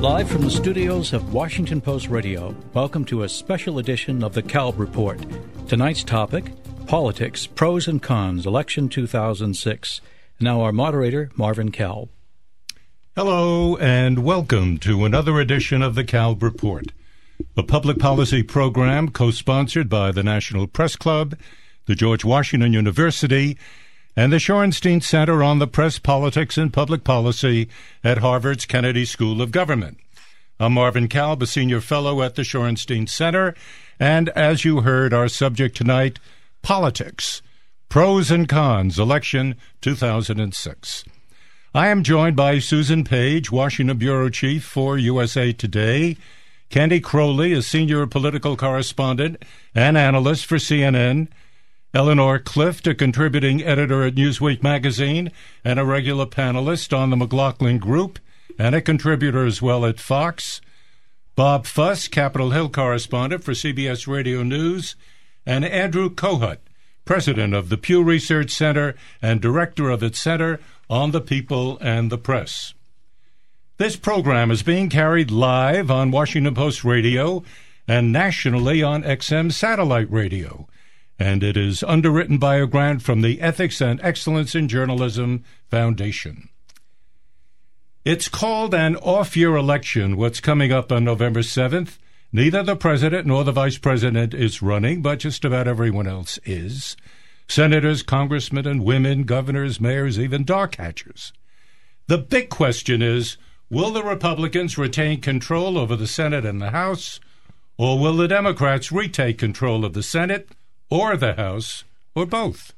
Live from the studios of Washington Post Radio, welcome to a special edition of the Kalb Report. Tonight's topic Politics, Pros and Cons, Election 2006. Now, our moderator, Marvin Kalb. Hello, and welcome to another edition of the Kalb Report, a public policy program co sponsored by the National Press Club, the George Washington University, and the Shorenstein Center on the Press, Politics, and Public Policy at Harvard's Kennedy School of Government. I'm Marvin Kalb, a senior fellow at the Shorenstein Center, and as you heard, our subject tonight politics, pros and cons, election 2006. I am joined by Susan Page, Washington Bureau Chief for USA Today, Candy Crowley, a senior political correspondent and analyst for CNN, Eleanor Clift, a contributing editor at Newsweek magazine and a regular panelist on the McLaughlin Group and a contributor as well at Fox, Bob Fuss, Capitol Hill correspondent for CBS Radio News, and Andrew Kohut, president of the Pew Research Center and director of its Center on the People and the Press. This program is being carried live on Washington Post Radio and nationally on XM satellite radio and it is underwritten by a grant from the Ethics and Excellence in Journalism Foundation. It's called an off year election, what's coming up on November 7th. Neither the president nor the vice president is running, but just about everyone else is. Senators, congressmen, and women, governors, mayors, even catchers. The big question is will the Republicans retain control over the Senate and the House, or will the Democrats retake control of the Senate? Or the House, or both.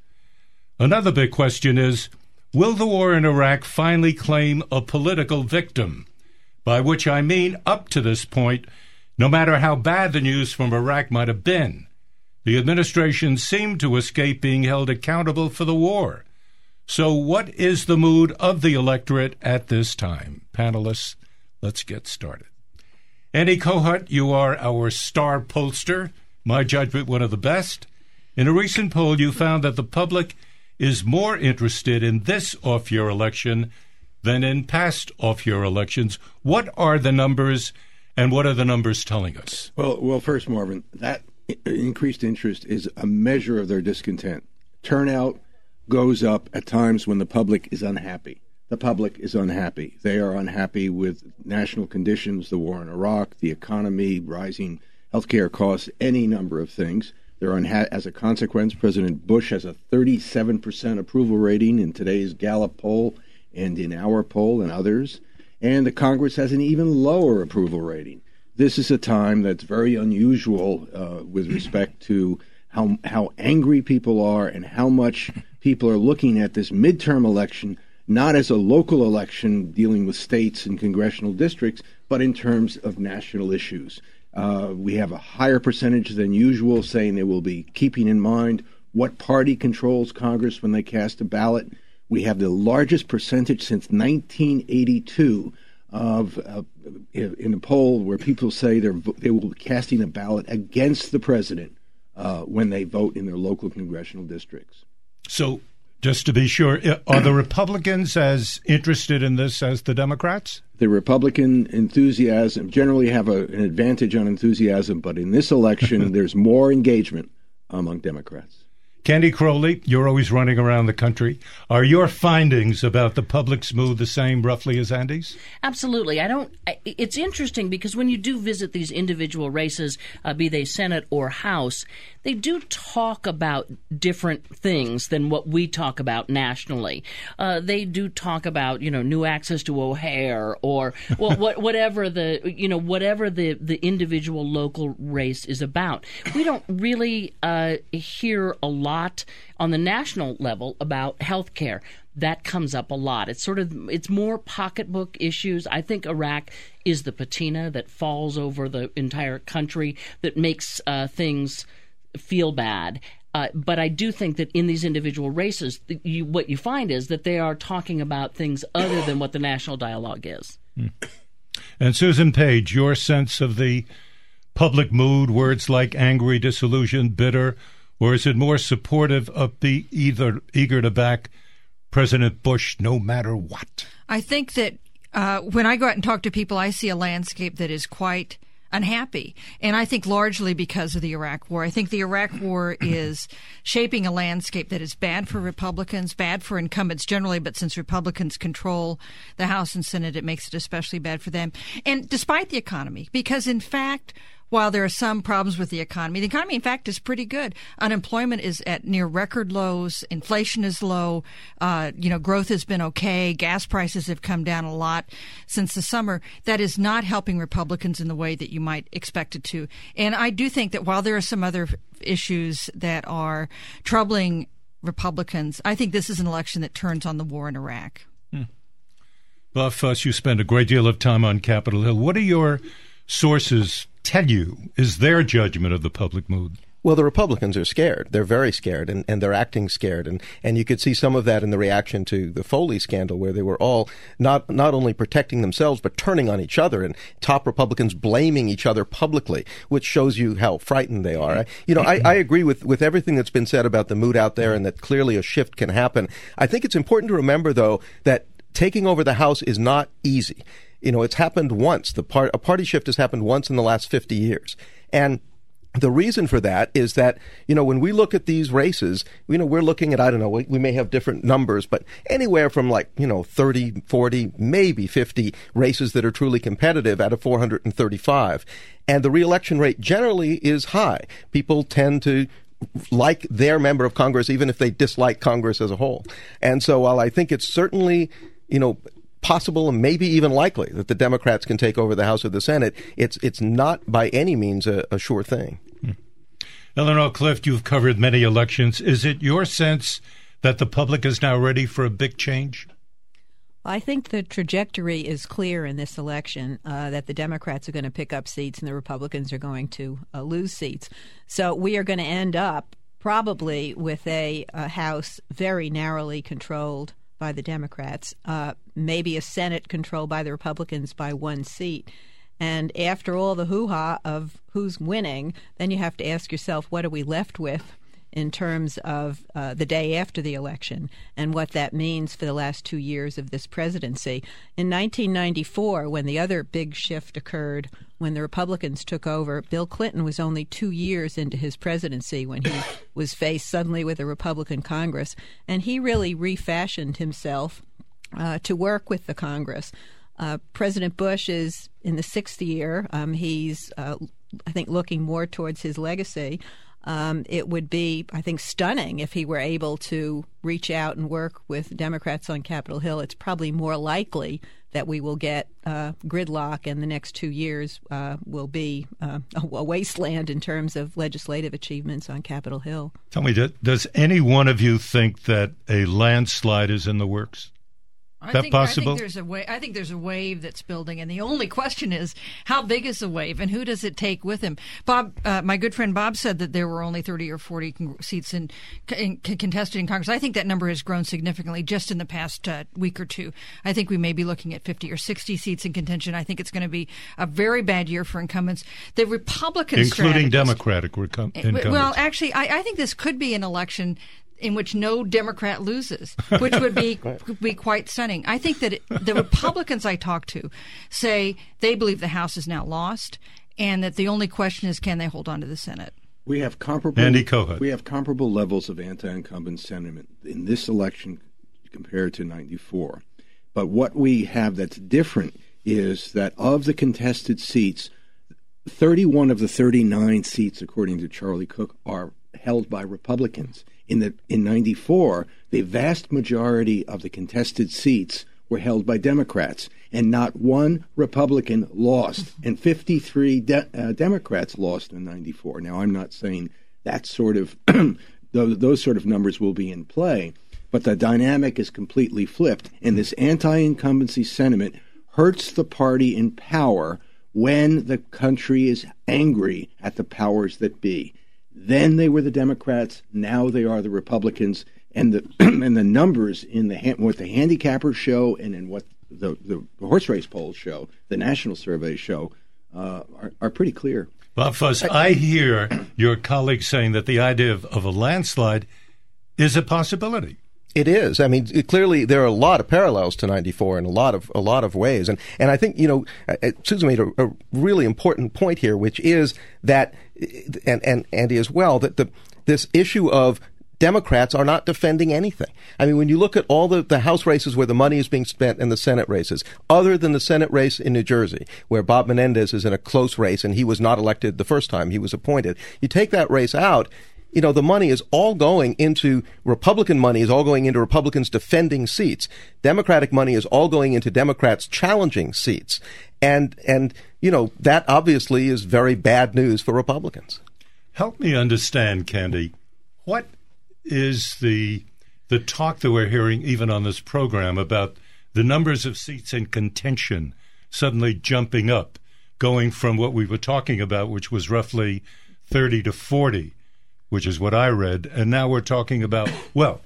Another big question is Will the war in Iraq finally claim a political victim? By which I mean, up to this point, no matter how bad the news from Iraq might have been, the administration seemed to escape being held accountable for the war. So, what is the mood of the electorate at this time? Panelists, let's get started. Andy Kohut, you are our star pollster, my judgment, one of the best. In a recent poll, you found that the public is more interested in this off year election than in past off year elections. What are the numbers, and what are the numbers telling us? Well, well, first, Marvin, that increased interest is a measure of their discontent. Turnout goes up at times when the public is unhappy. The public is unhappy. They are unhappy with national conditions, the war in Iraq, the economy, rising healthcare costs, any number of things. They're unha- as a consequence, President Bush has a 37% approval rating in today's Gallup poll and in our poll and others. And the Congress has an even lower approval rating. This is a time that's very unusual uh, with respect to how, how angry people are and how much people are looking at this midterm election not as a local election dealing with states and congressional districts, but in terms of national issues. Uh, we have a higher percentage than usual saying they will be keeping in mind what party controls Congress when they cast a ballot. We have the largest percentage since 1982 of uh, in a poll where people say they're they will be casting a ballot against the president uh, when they vote in their local congressional districts. So just to be sure, are the Republicans as interested in this as the Democrats? The Republican enthusiasm generally have a, an advantage on enthusiasm, but in this election, there's more engagement among Democrats. Candy Crowley, you're always running around the country. Are your findings about the public's mood the same, roughly, as Andy's? Absolutely. I don't. It's interesting because when you do visit these individual races, uh, be they Senate or House, they do talk about different things than what we talk about nationally. Uh, they do talk about you know new access to O'Hare or well, what, whatever the you know whatever the the individual local race is about. We don't really uh, hear a lot lot on the national level about health care. That comes up a lot. It's sort of it's more pocketbook issues. I think Iraq is the patina that falls over the entire country that makes uh, things feel bad. Uh, but I do think that in these individual races, you, what you find is that they are talking about things other than what the national dialogue is. Hmm. And Susan Page, your sense of the public mood, words like angry, disillusioned, bitter, or is it more supportive of the either eager to back President Bush no matter what? I think that uh, when I go out and talk to people, I see a landscape that is quite unhappy. And I think largely because of the Iraq War. I think the Iraq War is shaping a landscape that is bad for Republicans, bad for incumbents generally, but since Republicans control the House and Senate, it makes it especially bad for them. And despite the economy, because in fact, while there are some problems with the economy, the economy, in fact, is pretty good. Unemployment is at near record lows. Inflation is low. Uh, you know, growth has been okay. Gas prices have come down a lot since the summer. That is not helping Republicans in the way that you might expect it to. And I do think that while there are some other issues that are troubling Republicans, I think this is an election that turns on the war in Iraq. Hmm. Bob, uh, you spend a great deal of time on Capitol Hill. What are your sources tell you is their judgment of the public mood? Well, the Republicans are scared. They're very scared, and, and they're acting scared. And, and you could see some of that in the reaction to the Foley scandal, where they were all not, not only protecting themselves, but turning on each other, and top Republicans blaming each other publicly, which shows you how frightened they are. I, you know, I, I agree with, with everything that's been said about the mood out there, and that clearly a shift can happen. I think it's important to remember, though, that taking over the House is not easy you know, it's happened once. The part, a party shift has happened once in the last 50 years. And the reason for that is that, you know, when we look at these races, you know, we're looking at, I don't know, we, we, may have different numbers, but anywhere from like, you know, 30, 40, maybe 50 races that are truly competitive out of 435. And the reelection rate generally is high. People tend to like their member of Congress, even if they dislike Congress as a whole. And so while I think it's certainly, you know, possible and maybe even likely that the Democrats can take over the House or the Senate, it's it's not by any means a, a sure thing. Hmm. Eleanor Clift, you've covered many elections. Is it your sense that the public is now ready for a big change? I think the trajectory is clear in this election uh, that the Democrats are going to pick up seats and the Republicans are going to uh, lose seats. So we are going to end up probably with a, a House very narrowly controlled by the Democrats, uh, maybe a Senate controlled by the Republicans by one seat. And after all the hoo ha of who's winning, then you have to ask yourself, what are we left with in terms of uh, the day after the election and what that means for the last two years of this presidency. In 1994, when the other big shift occurred, when the Republicans took over, Bill Clinton was only two years into his presidency when he was faced suddenly with a Republican Congress, and he really refashioned himself uh, to work with the Congress. Uh, President Bush is in the sixth year. Um, he's, uh, I think, looking more towards his legacy um, it would be, I think, stunning if he were able to reach out and work with Democrats on Capitol Hill. It's probably more likely that we will get uh, gridlock, and the next two years uh, will be uh, a wasteland in terms of legislative achievements on Capitol Hill. Tell me, does any one of you think that a landslide is in the works? I that think, possible? I think there's a wa- I think there's a wave that's building, and the only question is how big is the wave, and who does it take with him? Bob, uh, my good friend Bob said that there were only 30 or 40 con- seats in, in, contested in Congress. I think that number has grown significantly just in the past uh, week or two. I think we may be looking at 50 or 60 seats in contention. I think it's going to be a very bad year for incumbents. The Republican, including Democratic incumbents. Well, actually, I, I think this could be an election in which no Democrat loses, which would be be quite stunning. I think that it, the Republicans I talk to say they believe the House is now lost, and that the only question is can they hold on to the Senate. We have comparable Andy Kohut. We have comparable levels of anti-incumbent sentiment in this election compared to '94. But what we have that's different is that of the contested seats, 31 of the 39 seats, according to Charlie Cook, are held by Republicans. In the in 94 the vast majority of the contested seats were held by Democrats and not one Republican lost. And 53 de- uh, Democrats lost in 94 now I'm not saying that sort of those, those sort of numbers will be in play but the dynamic is completely flipped and this anti-incumbency sentiment hurts the party in power when the country is angry at the powers that be then they were the Democrats. Now they are the Republicans. And the and the numbers in the what the handicappers show and in what the, the horse race polls show, the national surveys show, uh, are, are pretty clear. Bob Fuss, I hear your colleagues saying that the idea of, of a landslide is a possibility. It is. I mean, it, clearly there are a lot of parallels to '94 in a lot of a lot of ways, and and I think you know uh, uh, Susan made a, a really important point here, which is that, and and Andy as well, that the this issue of Democrats are not defending anything. I mean, when you look at all the, the House races where the money is being spent and the Senate races, other than the Senate race in New Jersey, where Bob Menendez is in a close race and he was not elected the first time he was appointed, you take that race out, you know, the money is all going into Republican money is all going into Republicans defending seats. Democratic money is all going into Democrats challenging seats. And, and, you know, that obviously is very bad news for Republicans. Help me understand, Candy. What is the, the talk that we're hearing even on this program about the numbers of seats in contention suddenly jumping up, going from what we were talking about, which was roughly 30 to 40? Which is what I read, and now we're talking about, well,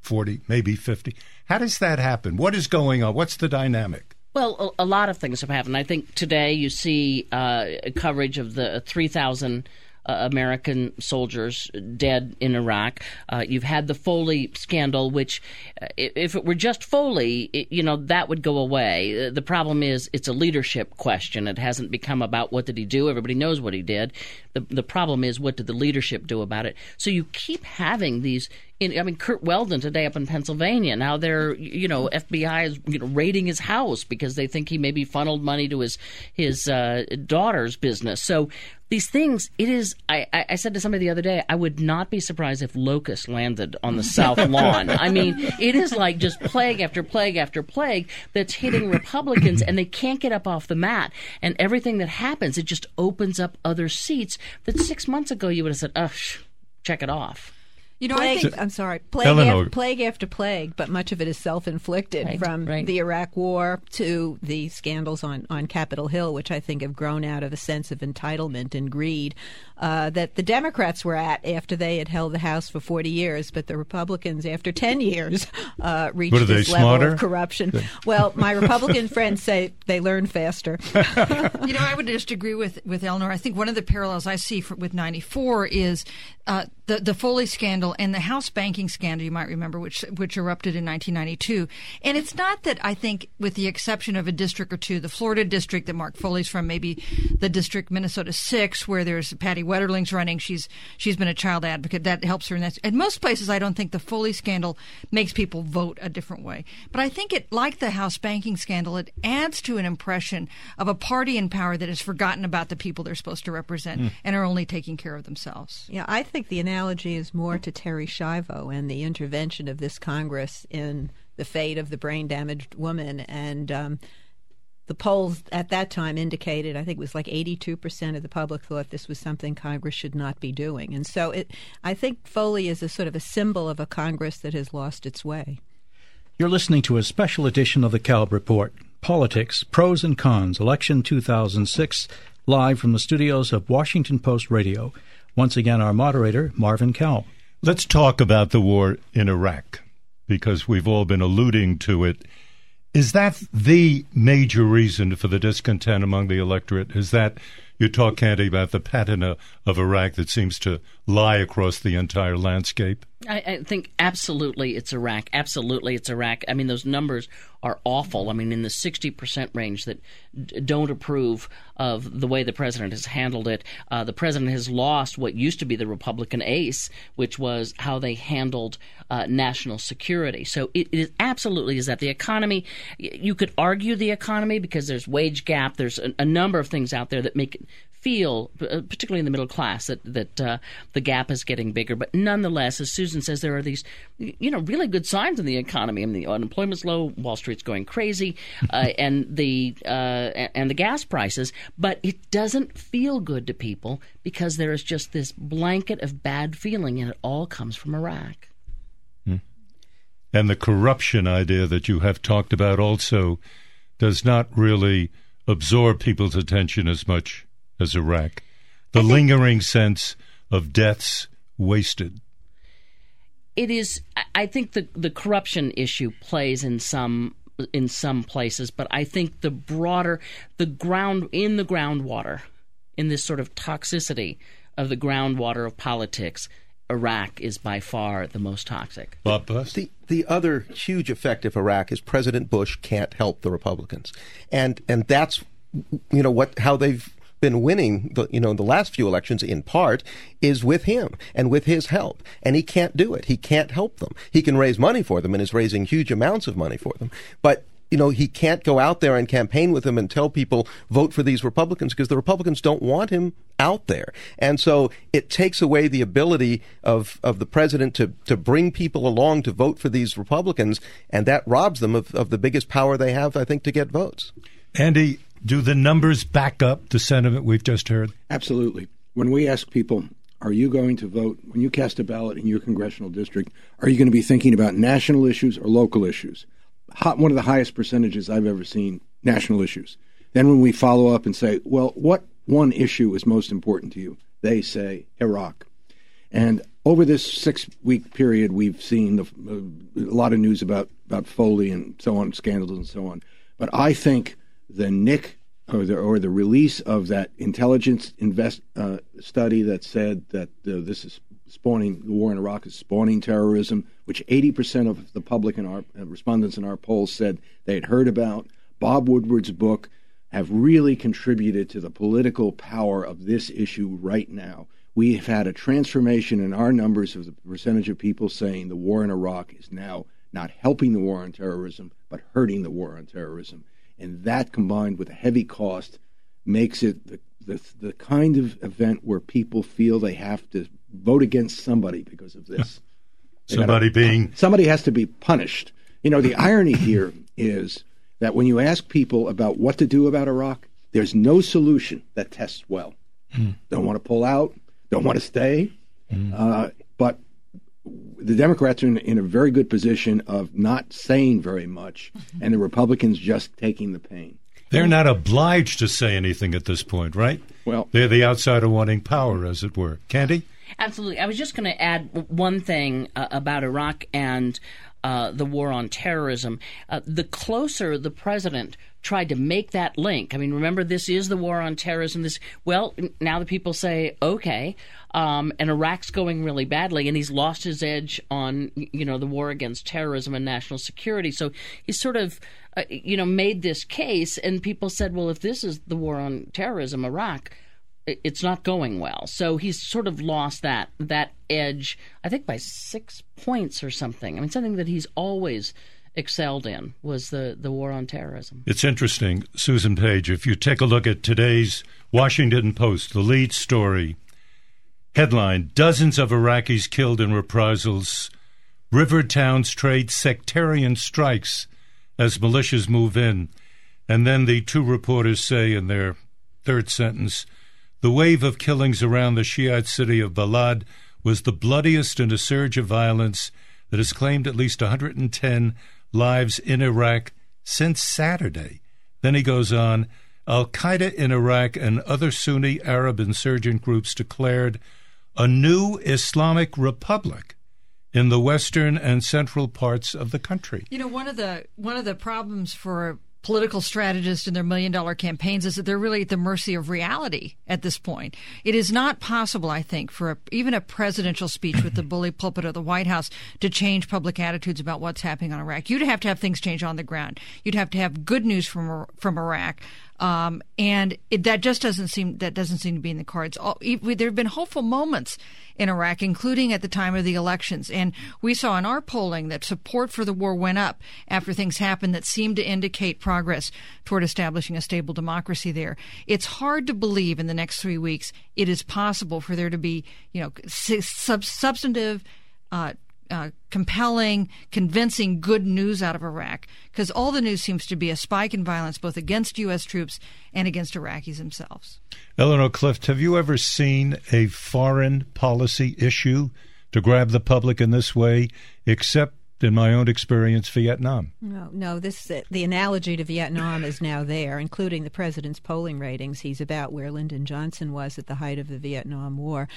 40, maybe 50. How does that happen? What is going on? What's the dynamic? Well, a, a lot of things have happened. I think today you see uh, coverage of the 3,000 uh, American soldiers dead in Iraq. Uh, you've had the Foley scandal, which, uh, if it were just Foley, it, you know, that would go away. Uh, the problem is it's a leadership question. It hasn't become about what did he do. Everybody knows what he did. The, the problem is what did the leadership do about it. So you keep having these in, I mean, Curt Weldon today up in Pennsylvania. Now they're, you know, FBI is you know, raiding his house because they think he maybe funneled money to his his uh, daughter's business. So these things, it is. I, I said to somebody the other day, I would not be surprised if locusts landed on the South Lawn. I mean, it is like just plague after plague after plague that's hitting Republicans, and they can't get up off the mat. And everything that happens, it just opens up other seats that six months ago you would have said, oh, ugh, check it off." You know, plague, I think I'm sorry, plague, after, plague after plague, but much of it is self-inflicted right, from right. the Iraq War to the scandals on on Capitol Hill, which I think have grown out of a sense of entitlement and greed uh, that the Democrats were at after they had held the House for 40 years, but the Republicans, after 10 years, uh, reached what this level smarter? of corruption. well, my Republican friends say they learn faster. you know, I would just agree with, with Eleanor. I think one of the parallels I see for, with 94 is uh, the, the Foley scandal and the House banking scandal, you might remember, which, which erupted in 1992. And it's not that I think, with the exception of a district or two, the Florida district that Mark Foley's from, maybe the district Minnesota 6, where there's Patty Wetterling's running. She's she's been a child advocate. That helps her. In that. At most places, I don't think the Foley scandal makes people vote a different way. But I think it, like the House banking scandal, it adds to an impression of a party in power that has forgotten about the people they're supposed to represent mm. and are only taking care of themselves. Yeah, I think the analogy is more to Terri Schiavo and the intervention of this Congress in the fate of the brain damaged woman and. Um, the polls at that time indicated, I think it was like 82% of the public thought this was something Congress should not be doing. And so it, I think Foley is a sort of a symbol of a Congress that has lost its way. You're listening to a special edition of the Kalb Report Politics, Pros and Cons, Election 2006, live from the studios of Washington Post Radio. Once again, our moderator, Marvin Kalb. Let's talk about the war in Iraq because we've all been alluding to it is that the major reason for the discontent among the electorate? Is that you talk, Candy, about the patina of Iraq that seems to lie across the entire landscape? I, I, think absolutely it's Iraq. Absolutely it's Iraq. I mean, those numbers are awful. I mean, in the 60% range that d- don't approve of the way the president has handled it. Uh, the president has lost what used to be the Republican ace, which was how they handled uh, national security. So it, it absolutely is that. The economy, you could argue the economy because there's wage gap, there's a, a number of things out there that make it feel, uh, particularly in the middle class, that that uh, the gap is getting bigger. But nonetheless, as Susan says, there are these, you know, really good signs in the economy. I mean, the unemployment's low, Wall Street's going crazy, uh, and the uh, and the gas prices. But it doesn't feel good to people because there is just this blanket of bad feeling, and it all comes from Iraq. Hmm. And the corruption idea that you have talked about also does not really absorb people's attention as much as Iraq. The think, lingering sense of deaths wasted. It is. I think the the corruption issue plays in some in some places, but I think the broader the ground in the groundwater, in this sort of toxicity of the groundwater of politics, Iraq is by far the most toxic. Bob Fuss? The the other huge effect of Iraq is President Bush can't help the Republicans, and and that's you know what how they've been winning the you know the last few elections in part is with him and with his help and he can't do it he can't help them he can raise money for them and is raising huge amounts of money for them but you know, he can't go out there and campaign with them and tell people vote for these Republicans because the Republicans don't want him out there. And so it takes away the ability of, of the president to, to bring people along to vote for these Republicans. And that robs them of, of the biggest power they have, I think, to get votes. Andy, do the numbers back up the sentiment we've just heard? Absolutely. When we ask people, are you going to vote when you cast a ballot in your congressional district? Are you going to be thinking about national issues or local issues? Hot, one of the highest percentages I've ever seen national issues. Then when we follow up and say, well, what one issue is most important to you? They say Iraq. And over this six week period, we've seen the, uh, a lot of news about, about Foley and so on, scandals and so on. But I think the Nick or the, or the release of that intelligence invest, uh, study that said that uh, this is spawning the war in Iraq is spawning terrorism, which 80% of the public and our uh, respondents in our polls said they had heard about. Bob Woodward's book have really contributed to the political power of this issue right now. We have had a transformation in our numbers of the percentage of people saying the war in Iraq is now not helping the war on terrorism, but hurting the war on terrorism. And that combined with a heavy cost makes it the, the, the kind of event where people feel they have to vote against somebody because of this. somebody gotta, being somebody has to be punished. You know, the irony here is that when you ask people about what to do about Iraq, there's no solution that tests well. Mm. Don't want to pull out, don't want to stay, mm. uh, but the Democrats are in, in, a very good position of not saying very much, mm-hmm. and the Republicans just taking the pain. They're not obliged to say anything at this point, right? Well, they're the outsider wanting power, as it were. Candy? Absolutely. I was just going to add one thing uh, about Iraq and uh, the war on terrorism. Uh, the closer the president tried to make that link, I mean, remember this is the war on terrorism. This well, now the people say okay, um, and Iraq's going really badly, and he's lost his edge on you know the war against terrorism and national security. So he's sort of uh, you know made this case, and people said, well, if this is the war on terrorism, Iraq it's not going well. So he's sort of lost that that edge. I think by six points or something. I mean, something that he's always excelled in was the the war on terrorism. It's interesting, Susan Page. If you take a look at today's Washington Post, the lead story headline: Dozens of Iraqis killed in reprisals. River towns trade sectarian strikes as militias move in. And then the two reporters say in their third sentence the wave of killings around the Shiite city of Balad was the bloodiest in a surge of violence that has claimed at least 110 lives in Iraq since Saturday. Then he goes on Al Qaeda in Iraq and other Sunni Arab insurgent groups declared a new Islamic republic in the western and central parts of the country. You know, one of the one of the problems for political strategists in their million dollar campaigns is that they're really at the mercy of reality at this point. It is not possible, I think, for a, even a presidential speech with the bully pulpit of the White House to change public attitudes about what's happening on Iraq. You'd have to have things change on the ground. You'd have to have good news from from Iraq. Um, and it, that just doesn't seem that doesn't seem to be in the cards. All, there have been hopeful moments in Iraq, including at the time of the elections, and we saw in our polling that support for the war went up after things happened that seemed to indicate progress toward establishing a stable democracy there. It's hard to believe in the next three weeks it is possible for there to be, you know, sub- substantive. Uh, uh, compelling, convincing good news out of Iraq because all the news seems to be a spike in violence both against U.S. troops and against Iraqis themselves. Eleanor Clift, have you ever seen a foreign policy issue to grab the public in this way, except in my own experience, Vietnam. No, no. This the analogy to Vietnam is now there, including the president's polling ratings. He's about where Lyndon Johnson was at the height of the Vietnam War.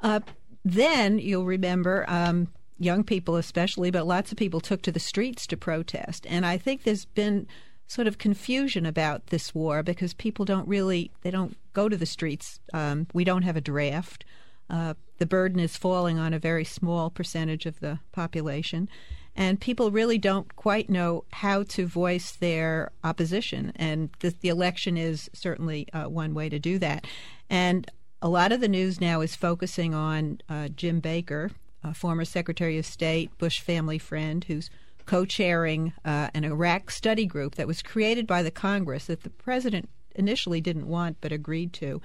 Uh, then you'll remember um, young people especially, but lots of people took to the streets to protest. And I think there's been sort of confusion about this war because people don't really they don't go to the streets. Um, we don't have a draft. Uh, the burden is falling on a very small percentage of the population. And people really don't quite know how to voice their opposition. And the, the election is certainly uh, one way to do that. And a lot of the news now is focusing on uh, Jim Baker, former Secretary of State, Bush family friend, who's co chairing uh, an Iraq study group that was created by the Congress that the president initially didn't want but agreed to.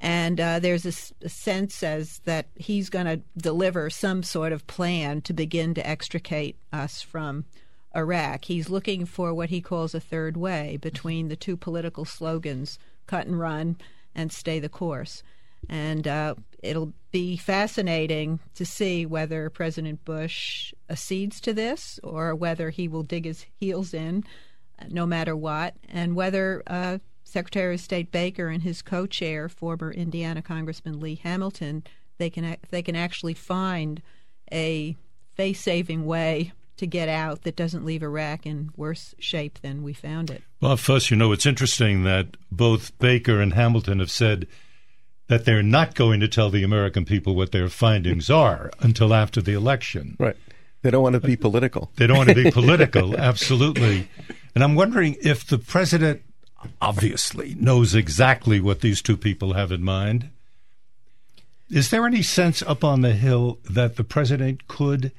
And uh, there's a, a, sense as that he's going to deliver some sort of plan to begin to extricate us from Iraq. He's looking for what he calls a third way between the two political slogans cut and run and stay the course. And uh, it'll be fascinating to see whether President Bush accedes to this or whether he will dig his heels in uh, no matter what, and whether uh, Secretary of State Baker and his co-chair, former Indiana Congressman Lee Hamilton, they can they can actually find a face-saving way to get out that doesn't leave Iraq in worse shape than we found it. Well, first, you know, it's interesting that both Baker and Hamilton have said that they're not going to tell the American people what their findings are until after the election. Right. They don't want to be political. They don't want to be political, absolutely. And I'm wondering if the president obviously knows exactly what these two people have in mind. Is there any sense up on the Hill that the president could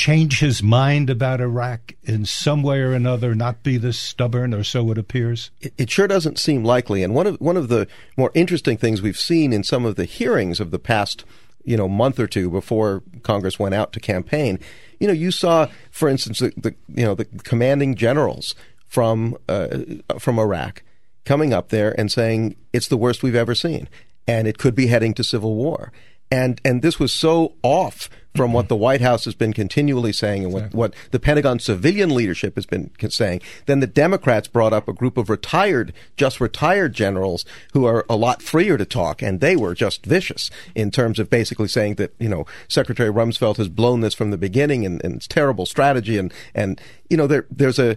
change his mind about Iraq in some way or another, not be this stubborn, or so it appears? It, it, sure doesn't seem likely. And one of one of the more interesting things we've seen in some of the hearings of the past, you know, month or two before Congress went out to campaign, you know, you saw, for instance, the, the you know the commanding generals from uh, from Iraq coming up there and saying it's the worst we've ever seen, and it could be heading to civil war and and this was so off from what the White House has been continually saying and what, exactly. what the Pentagon civilian leadership has been saying. Then the Democrats brought up a group of retired, just retired generals who are a lot freer to talk, and they were just vicious in terms of basically saying that you know Secretary Rumsfeld has blown this from the beginning and, and it's terrible strategy, and and you know there there's a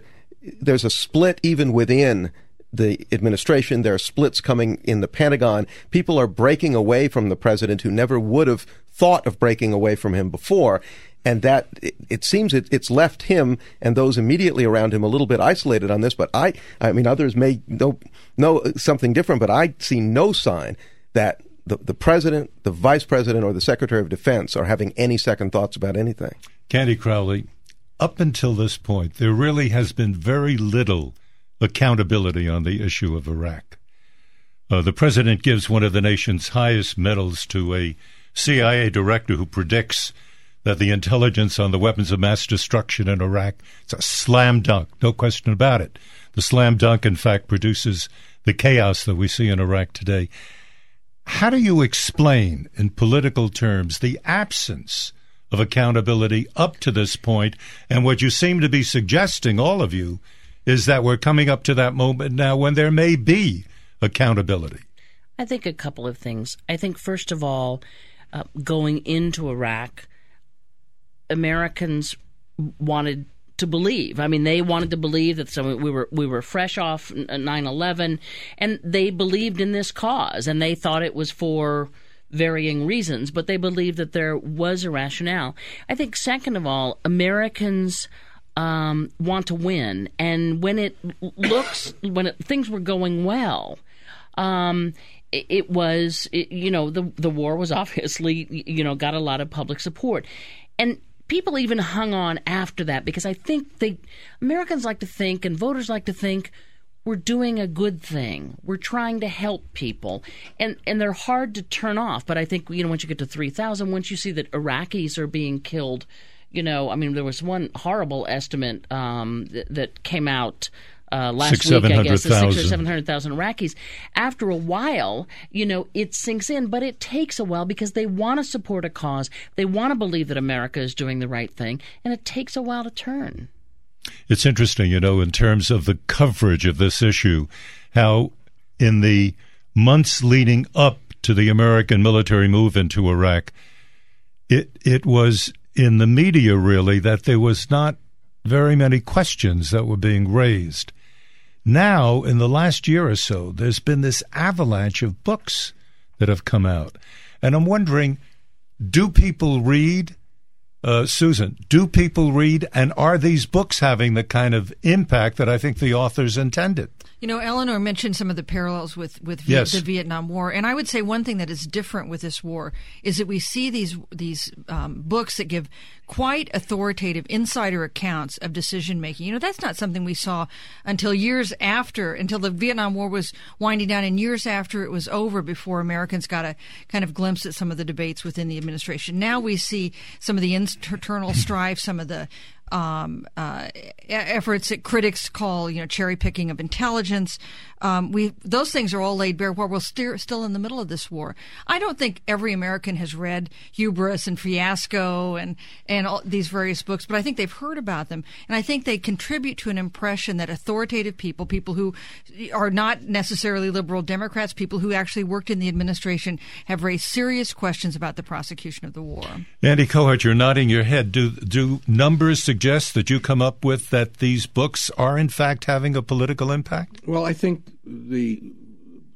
there's a split even within the administration. There are splits coming in the Pentagon. People are breaking away from the president who never would have thought of breaking away from him before. And that it, seems it, it's left him and those immediately around him a little bit isolated on this. But I, I mean, others may know, know something different, but I see no sign that the, the president, the vice president, or the secretary of defense are having any second thoughts about anything. Candy Crowley, up until this point, there really has been very little accountability on the issue of Iraq. Uh, the president gives one of the nation's highest medals to a CIA director who predicts that the intelligence on the weapons of mass destruction in Iraq it's a slam dunk, no question about it. The slam dunk, in fact, produces the chaos that we see in Iraq today. How do you explain, in political terms, the absence of accountability up to this point and what you seem to be suggesting, all of you, is that we're coming up to that moment now when there may be accountability? I think a couple of things. I think, first of all, uh, going into Iraq, Americans wanted to believe. I mean, they wanted to believe that some, we were we were fresh off 9/11, and they believed in this cause, and they thought it was for varying reasons, but they believed that there was a rationale. I think, second of all, Americans um, want to win, and when it looks when it, things were going well. Um, it, it was, it, you know, the the war was obviously, you know, got a lot of public support, and people even hung on after that because I think they Americans like to think and voters like to think we're doing a good thing. We're trying to help people, and and they're hard to turn off. But I think you know once you get to three thousand, once you see that Iraqis are being killed you know, I mean, there was one horrible estimate um, that, that came out uh, last six, week, I guess, the six or seven hundred thousand Iraqis. After a while, you know, it sinks in, but it takes a while because they want to support a cause. They want to believe that America is doing the right thing, and it takes a while to turn. It's interesting, you know, in terms of the coverage of this issue, how in the months leading up to the American military move into Iraq, it it was in the media, really, that there was not very many questions that were being raised. Now, in the last year or so, there's been this avalanche of books that have come out. And I'm wondering do people read? Uh, Susan, do people read, and are these books having the kind of impact that I think the authors intended? You know, Eleanor mentioned some of the parallels with with Yes. the Vietnam War, and I would say one thing that is different with this war is that we see these these um, books that give quite authoritative insider accounts of decision making. You know, that's not something we saw until years after, until the Vietnam War was winding down, and years after it was over, before Americans got a kind of glimpse at some of the debates within the administration. Now we see some of the internal strife, some of the um, uh, efforts that critics call, you know, cherry picking of intelligence. Um, we those things are all laid bare while we're still still in the middle of this war. I don't think every American has read Hubris and Fiasco and and all these various books, but I think they've heard about them, and I think they contribute to an impression that authoritative people, people who are not necessarily liberal Democrats, people who actually worked in the administration, have raised serious questions about the prosecution of the war. Andy Kohut, you're nodding your head. Do do numbers suggest that you come up with that these books are in fact having a political impact? Well, I think the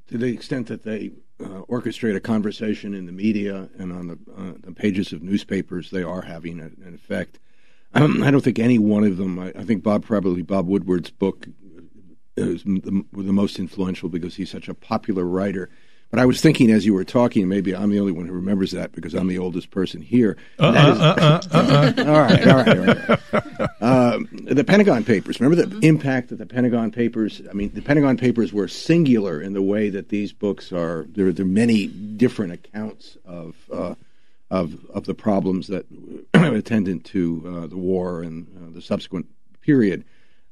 to the extent that they uh, orchestrate a conversation in the media and on the, uh, the pages of newspapers, they are having a, an effect. Um, I don't think any one of them. I, I think Bob probably Bob Woodward's book is the, the most influential because he's such a popular writer. But I was thinking as you were talking, maybe I'm the only one who remembers that because I'm the oldest person here. And that is- all right, all right, all right. Um, the Pentagon Papers. Remember the impact that the Pentagon Papers. I mean, the Pentagon Papers were singular in the way that these books are. There, there are many different accounts of uh, of of the problems that attendant to uh, the war and uh, the subsequent period.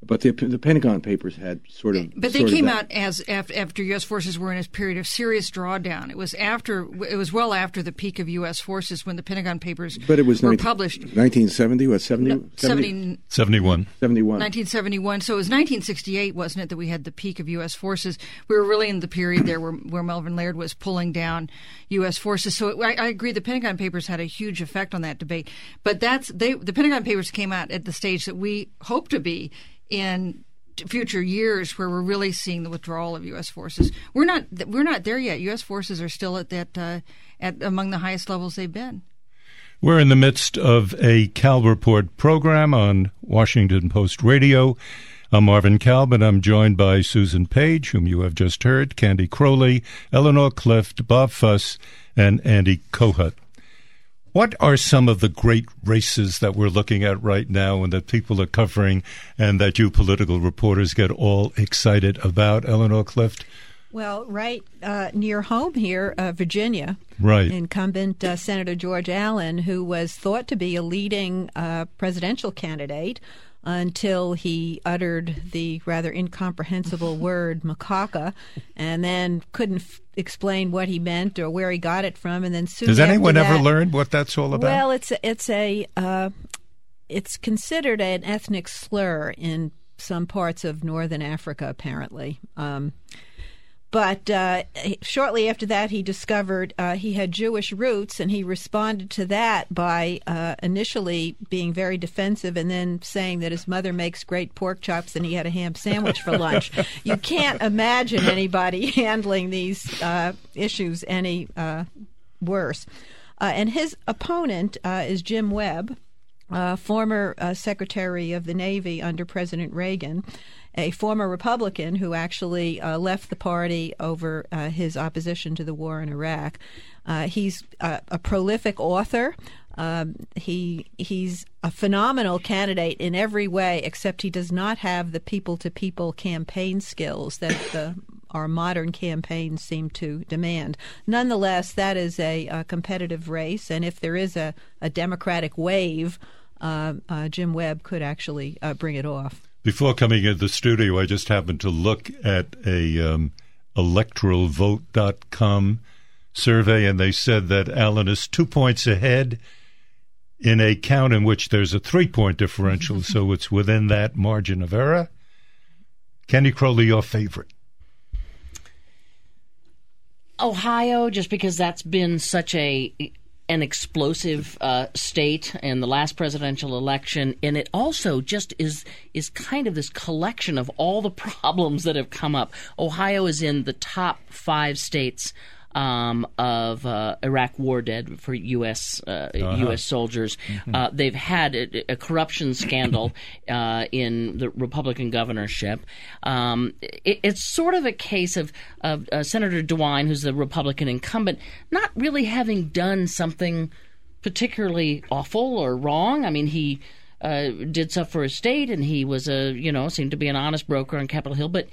But the the Pentagon Papers had sort of. But they came that- out as after, after U.S. forces were in a period of serious drawdown. It was after it was well after the peak of U.S. forces when the Pentagon Papers But it was were 19 published. 1970. What 70, 70 70, 71. 71. 1971. So it was 1968, wasn't it, that we had the peak of U.S. forces? We were really in the period there where, where Melvin Laird was pulling down U.S. forces. So it, I, I agree, the Pentagon Papers had a huge effect on that debate. But that's they the Pentagon Papers came out at the stage that we hope to be in future years where we're really seeing the withdrawal of U.S. forces. We're not we're not there yet. U.S. forces are still at that uh, at among the highest levels they've been. We're in the midst of a Kalb Report program on Washington Post Radio. I'm Marvin and I'm joined by Susan Page, whom you have just heard, Candy Crowley, Eleanor Clift, Bob Fuss, and Andy Kohut. What are some of the great races that we're looking at right now and that people are covering and that you political reporters get all excited about, Eleanor Clift? Well, right uh, near home here, uh, Virginia, Right. incumbent uh, Senator George Allen, who was thought to be a leading uh, presidential candidate until he uttered the rather incomprehensible word macaca and then couldn't f- explain what he meant or where he got it from. And then soon Does after anyone ever that- learn what that's all about? well, it's a, it's a uh, it's considered an ethnic slur in some parts of northern Africa, apparently. Um, but uh, shortly after that, he discovered uh, he had Jewish roots, and he responded to that by uh, initially being very defensive and then saying that his mother makes great pork chops and he had a ham sandwich for lunch. you can't imagine anybody handling these uh, issues any uh, worse. Uh, and his opponent uh, is Jim Webb, uh, former uh, Secretary of the Navy under President Reagan, a former Republican who actually uh, left the party over uh, his opposition to the war in Iraq. Uh, he's uh, a prolific author. Um, he he's a phenomenal candidate in every way, except he does not have the people-to-people campaign skills that the our modern campaigns seem to demand. Nonetheless, that is a, uh competitive race, and if there is a, a Democratic wave, uh, uh, Jim Webb could actually uh, bring it off. Before coming into the studio, I just happened to look at a um, electoralvote.com survey, and they said that Allen is two points ahead in a count in which there's a three point differential, so it's within that margin of error. Candy Crowley, your favorite. Ohio, just because that's been such a an explosive uh, state in the last presidential election, and it also just is is kind of this collection of all the problems that have come up. Ohio is in the top five states um, of uh, Iraq War dead for U.S. Uh, uh-huh. U.S. soldiers. Mm-hmm. Uh, they've had a, a corruption scandal uh, in the Republican governorship. Um, it, it's sort of a case of, of uh, Senator DeWine, who's the Republican incumbent, not really having done something particularly awful or wrong. I mean, he. Uh, did stuff for his state, and he was a you know seemed to be an honest broker on Capitol Hill. But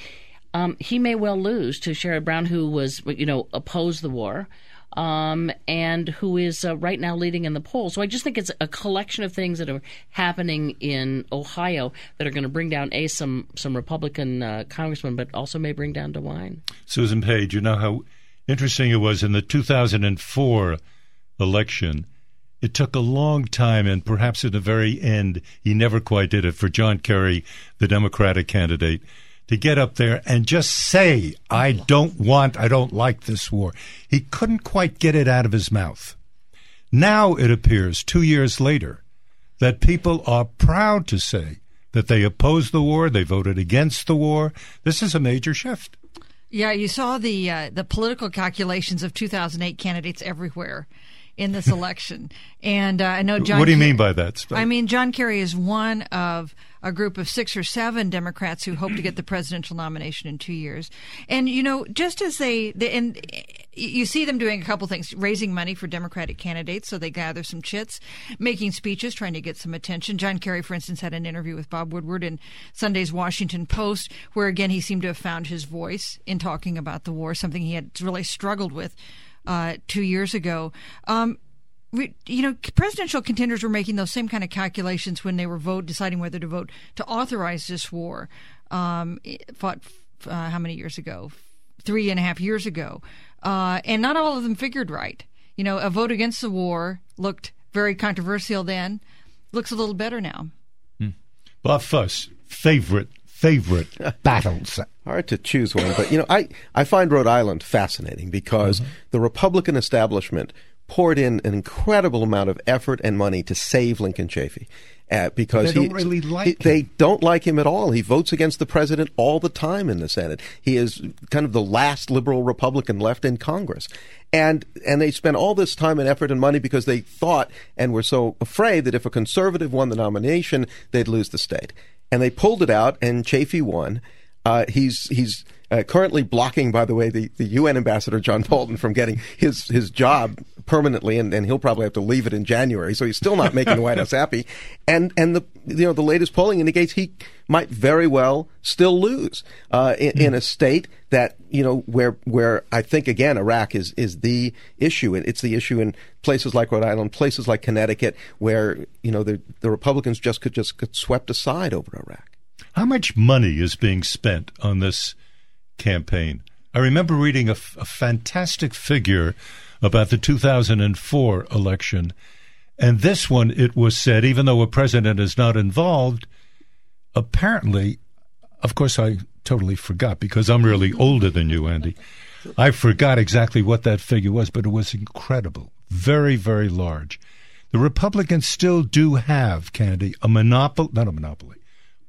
um, he may well lose to Sherrod Brown, who was, you know, opposed the war. Um, and who is uh, right now leading in the polls. So I just think it's a collection of things that are happening in Ohio that are going to bring down a some some Republican uh, congressmen, but also may bring down DeWine. Susan Page, you know how interesting it was in the 2004 election. It took a long time, and perhaps at the very end, he never quite did it for John Kerry, the Democratic candidate to get up there and just say, I don't want, I don't like this war. He couldn't quite get it out of his mouth. Now it appears, two years later, that people are proud to say that they oppose the war, they voted against the war. This is a major shift. Yeah, you saw the uh, the political calculations of 2008 candidates everywhere in this election. And uh, I know John. What do you mean by that? I mean John Kerry is one of a group of six or seven Democrats who hope to get the presidential nomination in two years. And you know, just as they, they and you see them doing a couple things: raising money for Democratic candidates so they gather some chits, making speeches, trying to get some attention. John Kerry, for instance, had an interview with Bob Woodward in Sunday's Washington Post, where again he seemed to have found his voice in talking about the war, something he had really struggled with uh, two years ago. Um, you know, presidential contenders were making those same kind of calculations when they were vote deciding whether to vote to authorize this war. Um, fought uh, how many years ago? Three and a half years ago, uh, and not all of them figured right. You know, a vote against the war looked very controversial then. Looks a little better now. Hmm. Bob Fuss, favorite favorite battles? Hard to choose one, but you know, I, I find Rhode Island fascinating because mm-hmm. the Republican establishment poured in an incredible amount of effort and money to save Lincoln Chafee. Uh, because they don't he, really like he, they don't like him at all. He votes against the president all the time in the Senate. He is kind of the last liberal Republican left in Congress, and and they spent all this time and effort and money because they thought and were so afraid that if a conservative won the nomination, they'd lose the state and they pulled it out, and Chafee won. Uh, he's he's uh, currently blocking, by the way, the, the UN ambassador John Bolton from getting his his job permanently, and, and he'll probably have to leave it in January. So he's still not making the White House happy. And and the you know the latest polling indicates he might very well still lose uh, in, in, a state that you know where where I think again Iraq is is the issue. It's the issue in places like Rhode Island, places like Connecticut, where you know the the Republicans just could just get swept aside over Iraq. How much money is being spent on this campaign? I remember reading a, f- a fantastic figure about the 2004 election. And this one, it was said, even though a president is not involved, apparently, of course, I totally forgot because I'm really older than you, Andy. I forgot exactly what that figure was, but it was incredible. Very, very large. The Republicans still do have, Candy, a monopoly, not a monopoly,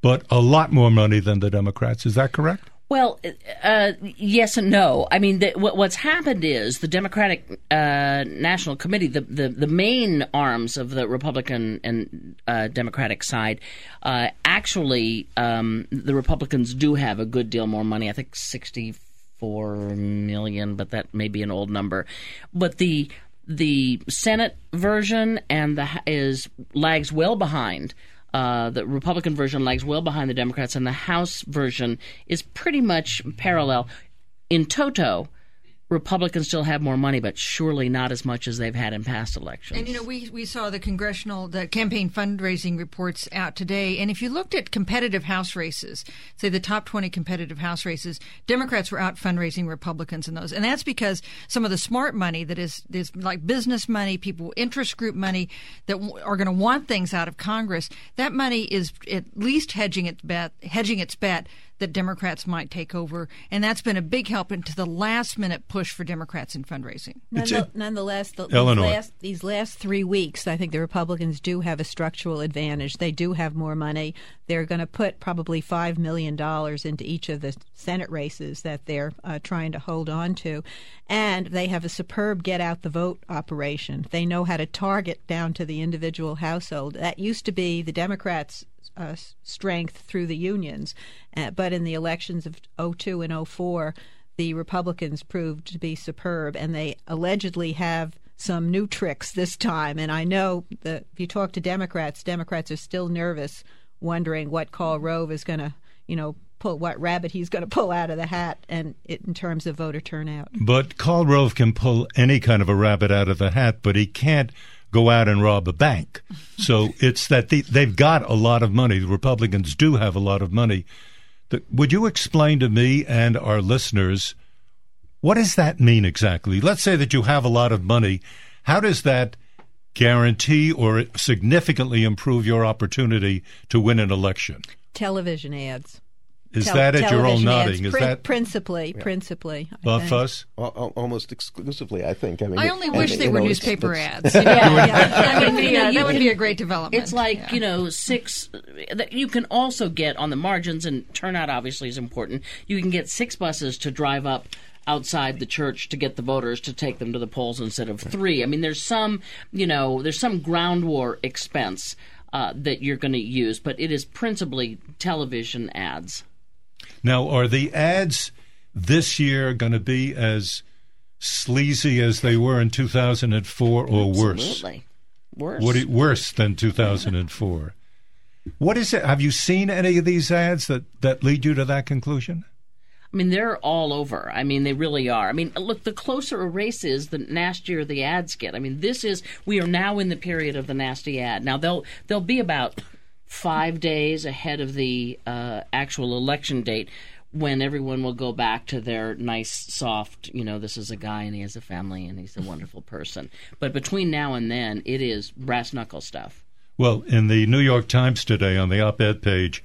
but a lot more money than the Democrats. Is that correct? Well, uh, yes and no. I mean, the, what, what's happened is the Democratic uh, National Committee, the, the, the, main arms of the Republican and uh, Democratic side, uh, actually, um, the Republicans do have a good deal more money. I think sixty-four million, but that may be an old number. But the the Senate version and the is lags well behind uh, the Republican version lags well behind the Democrats, and the House version is pretty much parallel. In toto, Republicans still have more money, but surely not as much as they've had in past elections. And you know, we we saw the congressional the campaign fundraising reports out today, and if you looked at competitive House races, say the top twenty competitive House races, Democrats were out fundraising Republicans in those, and that's because some of the smart money that is is like business money, people interest group money that are going to want things out of Congress, that money is at least hedging its bet, hedging its bet that Democrats might take over, and that's been a big help into the last minute push for Democrats in fundraising. None, nonetheless, the, Eleanor. These, last, these last three weeks, I think the Republicans do have a structural advantage. They do have more money. They're going to put probably $5 million into each of the Senate races that they're uh, trying to hold on to. And they have a superb get out the vote operation. They know how to target down to the individual household. That used to be the Democrats' uh, strength through the unions. Uh, but in the elections of 02 and 04, the Republicans proved to be superb, and they allegedly have some new tricks this time. And I know that if you talk to Democrats, Democrats are still nervous, wondering what Karl Rove is going to, you know, pull, what rabbit he's going to pull out of the hat, and it, in terms of voter turnout. But Karl Rove can pull any kind of a rabbit out of the hat, but he can't go out and rob a bank. So it's that the, they've got a lot of money. The Republicans do have a lot of money. Would you explain to me and our listeners what does that mean exactly? Let's say that you have a lot of money. How does that guarantee or significantly improve your opportunity to win an election? Television ads. Is Tel- that it? You're all nodding. Is Prin- that principally, principally? I Bob think. Fuss? Al- al- almost exclusively, I think. I mean, I only and, wish you they were it's- newspaper it's- ads. You know? Yeah. that would be, You know, uh, you that would be a great development. It's like Yeah. you know six that you can also get on the margins, and turnout obviously is important. You can get six buses to drive up outside the church to get the voters to take them to the polls instead of three. I mean, there's some you know there's some ground war expense uh, that you're going to use, but it is principally television ads. Now, are the ads this year going to be as sleazy as they were in 2004 or worse? Absolutely. Worse. What do- worse than 2004? What is it? Have you seen any of these ads that, that lead you to that conclusion? I mean, they're all over. I mean, they really are. I mean, look, the closer a race is, the nastier the ads get. I mean, this is we are now in the period of the nasty ad. Now they'll they'll be about five days ahead of the uh, actual election date when everyone will go back to their nice, soft. You know, this is a guy and he has a family and he's a wonderful person. But between now and then, it is brass knuckle stuff. Well, in the New York Times today on the op ed page,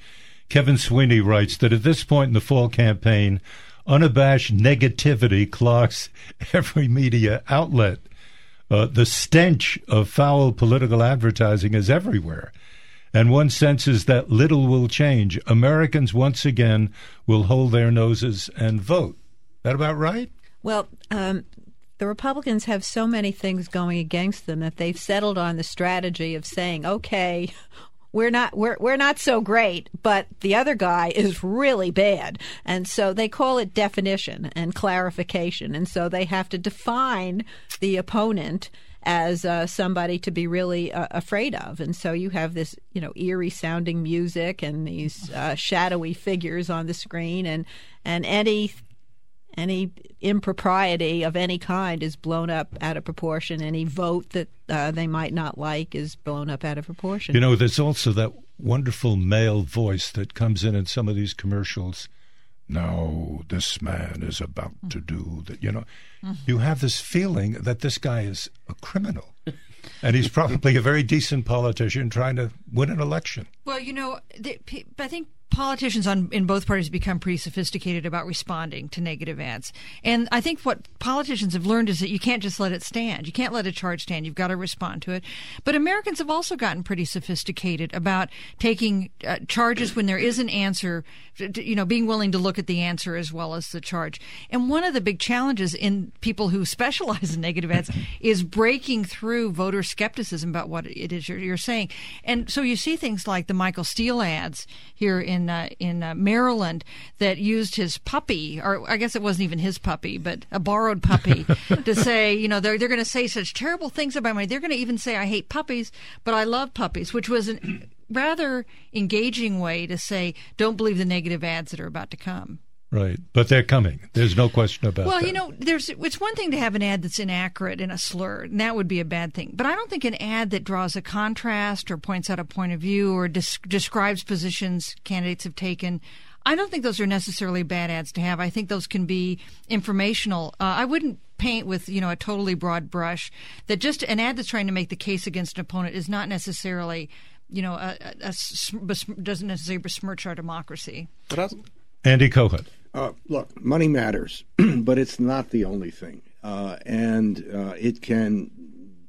Kevin Sweeney writes that at this point in the fall campaign, unabashed negativity clocks every media outlet. Uh, the stench of foul political advertising is everywhere. And one senses that little will change. Americans once again will hold their noses and vote. That about right? Well, um, the Republicans have so many things going against them that they've settled on the strategy of saying, "Okay, we're not we're we're not so great, but the other guy is really bad," and so they call it definition and clarification, and so they have to define the opponent as uh, somebody to be really uh, afraid of. And so you have this, you know, eerie sounding music and these uh, shadowy figures on the screen, and and any any impropriety of any kind is blown up out of proportion. Any vote that uh, they might not like is blown up out of proportion. You know, there's also that wonderful male voice that comes in in some of these commercials. No, this man is about mm. to do that. You know, mm-hmm. you have this feeling that this guy is a criminal. And he's probably a very decent politician trying to win an election. Well, you know, the, I think politicians on in both parties become pretty sophisticated about responding to negative ads. And I think what politicians have learned is that you can't just let it stand. You can't let a charge stand. You've got to respond to it. But Americans have also gotten pretty sophisticated about taking uh, charges when there is an answer, you know, being willing to look at the answer as well as the charge. And one of the big challenges in people who specialize in negative ads is breaking through voter skepticism about what it is you're, you're saying. And so you see things like the Michael Steele ads here in uh, in uh, Maryland that used his puppy, or I guess it wasn't even his puppy, but a borrowed puppy, to say, you know, they're they're going to say such terrible things about me. They're going to even say I hate puppies, but I love puppies, which was a rather engaging way to say don't believe the negative ads that are about to come. Right. But they're coming. There's no question about it. Well, that. you know, there's it's one thing to have an ad that's inaccurate and a slur, and that would be a bad thing. But I don't think an ad that draws a contrast or points out a point of view or des- describes positions candidates have taken. I don't think those are necessarily bad ads to have. I think those can be informational. Uh, I wouldn't paint with you know a totally broad brush that just an ad that's trying to make the case against an opponent is not necessarily you know a, a, a sm- besm- doesn't necessarily besmirch our democracy. But I, Andy Kohut. Uh, look, money matters, but it's not the only thing. Uh, and uh, it can